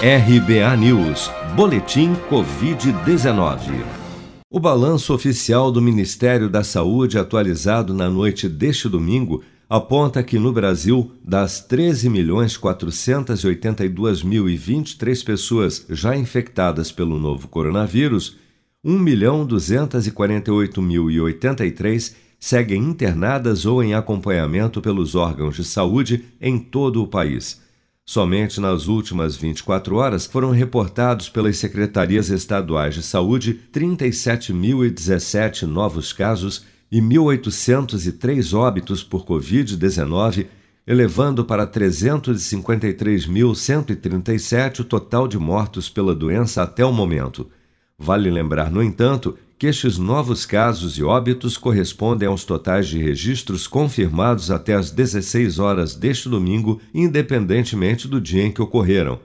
RBA News, Boletim Covid-19. O balanço oficial do Ministério da Saúde, atualizado na noite deste domingo, aponta que no Brasil, das 13.482.023 pessoas já infectadas pelo novo coronavírus, 1.248.083 seguem internadas ou em acompanhamento pelos órgãos de saúde em todo o país. Somente nas últimas 24 horas foram reportados pelas secretarias estaduais de saúde 37.017 novos casos e 1.803 óbitos por Covid-19, elevando para 353.137 o total de mortos pela doença até o momento. Vale lembrar, no entanto, que estes novos casos e óbitos correspondem aos totais de registros confirmados até às 16 horas deste domingo, independentemente do dia em que ocorreram.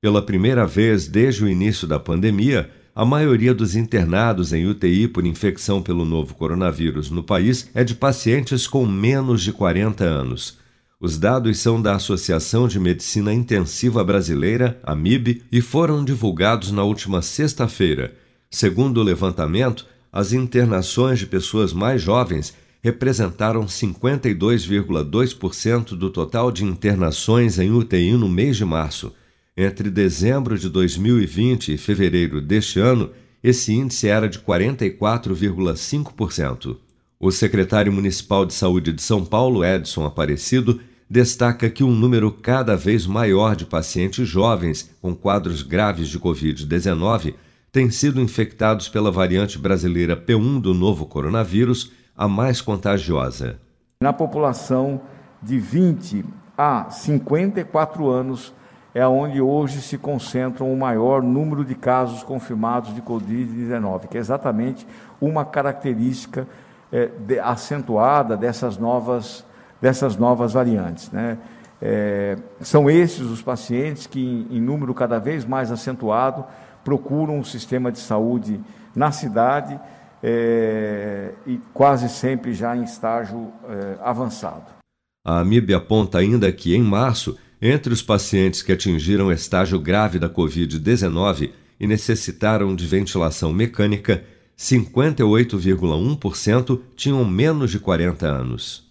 Pela primeira vez desde o início da pandemia, a maioria dos internados em UTI por infecção pelo novo coronavírus no país é de pacientes com menos de 40 anos. Os dados são da Associação de Medicina Intensiva Brasileira, AMIB, e foram divulgados na última sexta-feira. Segundo o levantamento, as internações de pessoas mais jovens representaram 52,2% do total de internações em UTI no mês de março. Entre dezembro de 2020 e fevereiro deste ano, esse índice era de 44,5%. O secretário municipal de saúde de São Paulo, Edson Aparecido, destaca que um número cada vez maior de pacientes jovens com quadros graves de Covid-19 têm sido infectados pela variante brasileira P1 do novo coronavírus, a mais contagiosa. Na população de 20 a 54 anos é onde hoje se concentram o maior número de casos confirmados de Covid-19, que é exatamente uma característica é, de, acentuada dessas novas, dessas novas variantes. Né? É, são esses os pacientes que, em número cada vez mais acentuado, procuram um sistema de saúde na cidade é, e quase sempre já em estágio é, avançado. A AMIB aponta ainda que, em março, entre os pacientes que atingiram estágio grave da Covid-19 e necessitaram de ventilação mecânica, 58,1% tinham menos de 40 anos.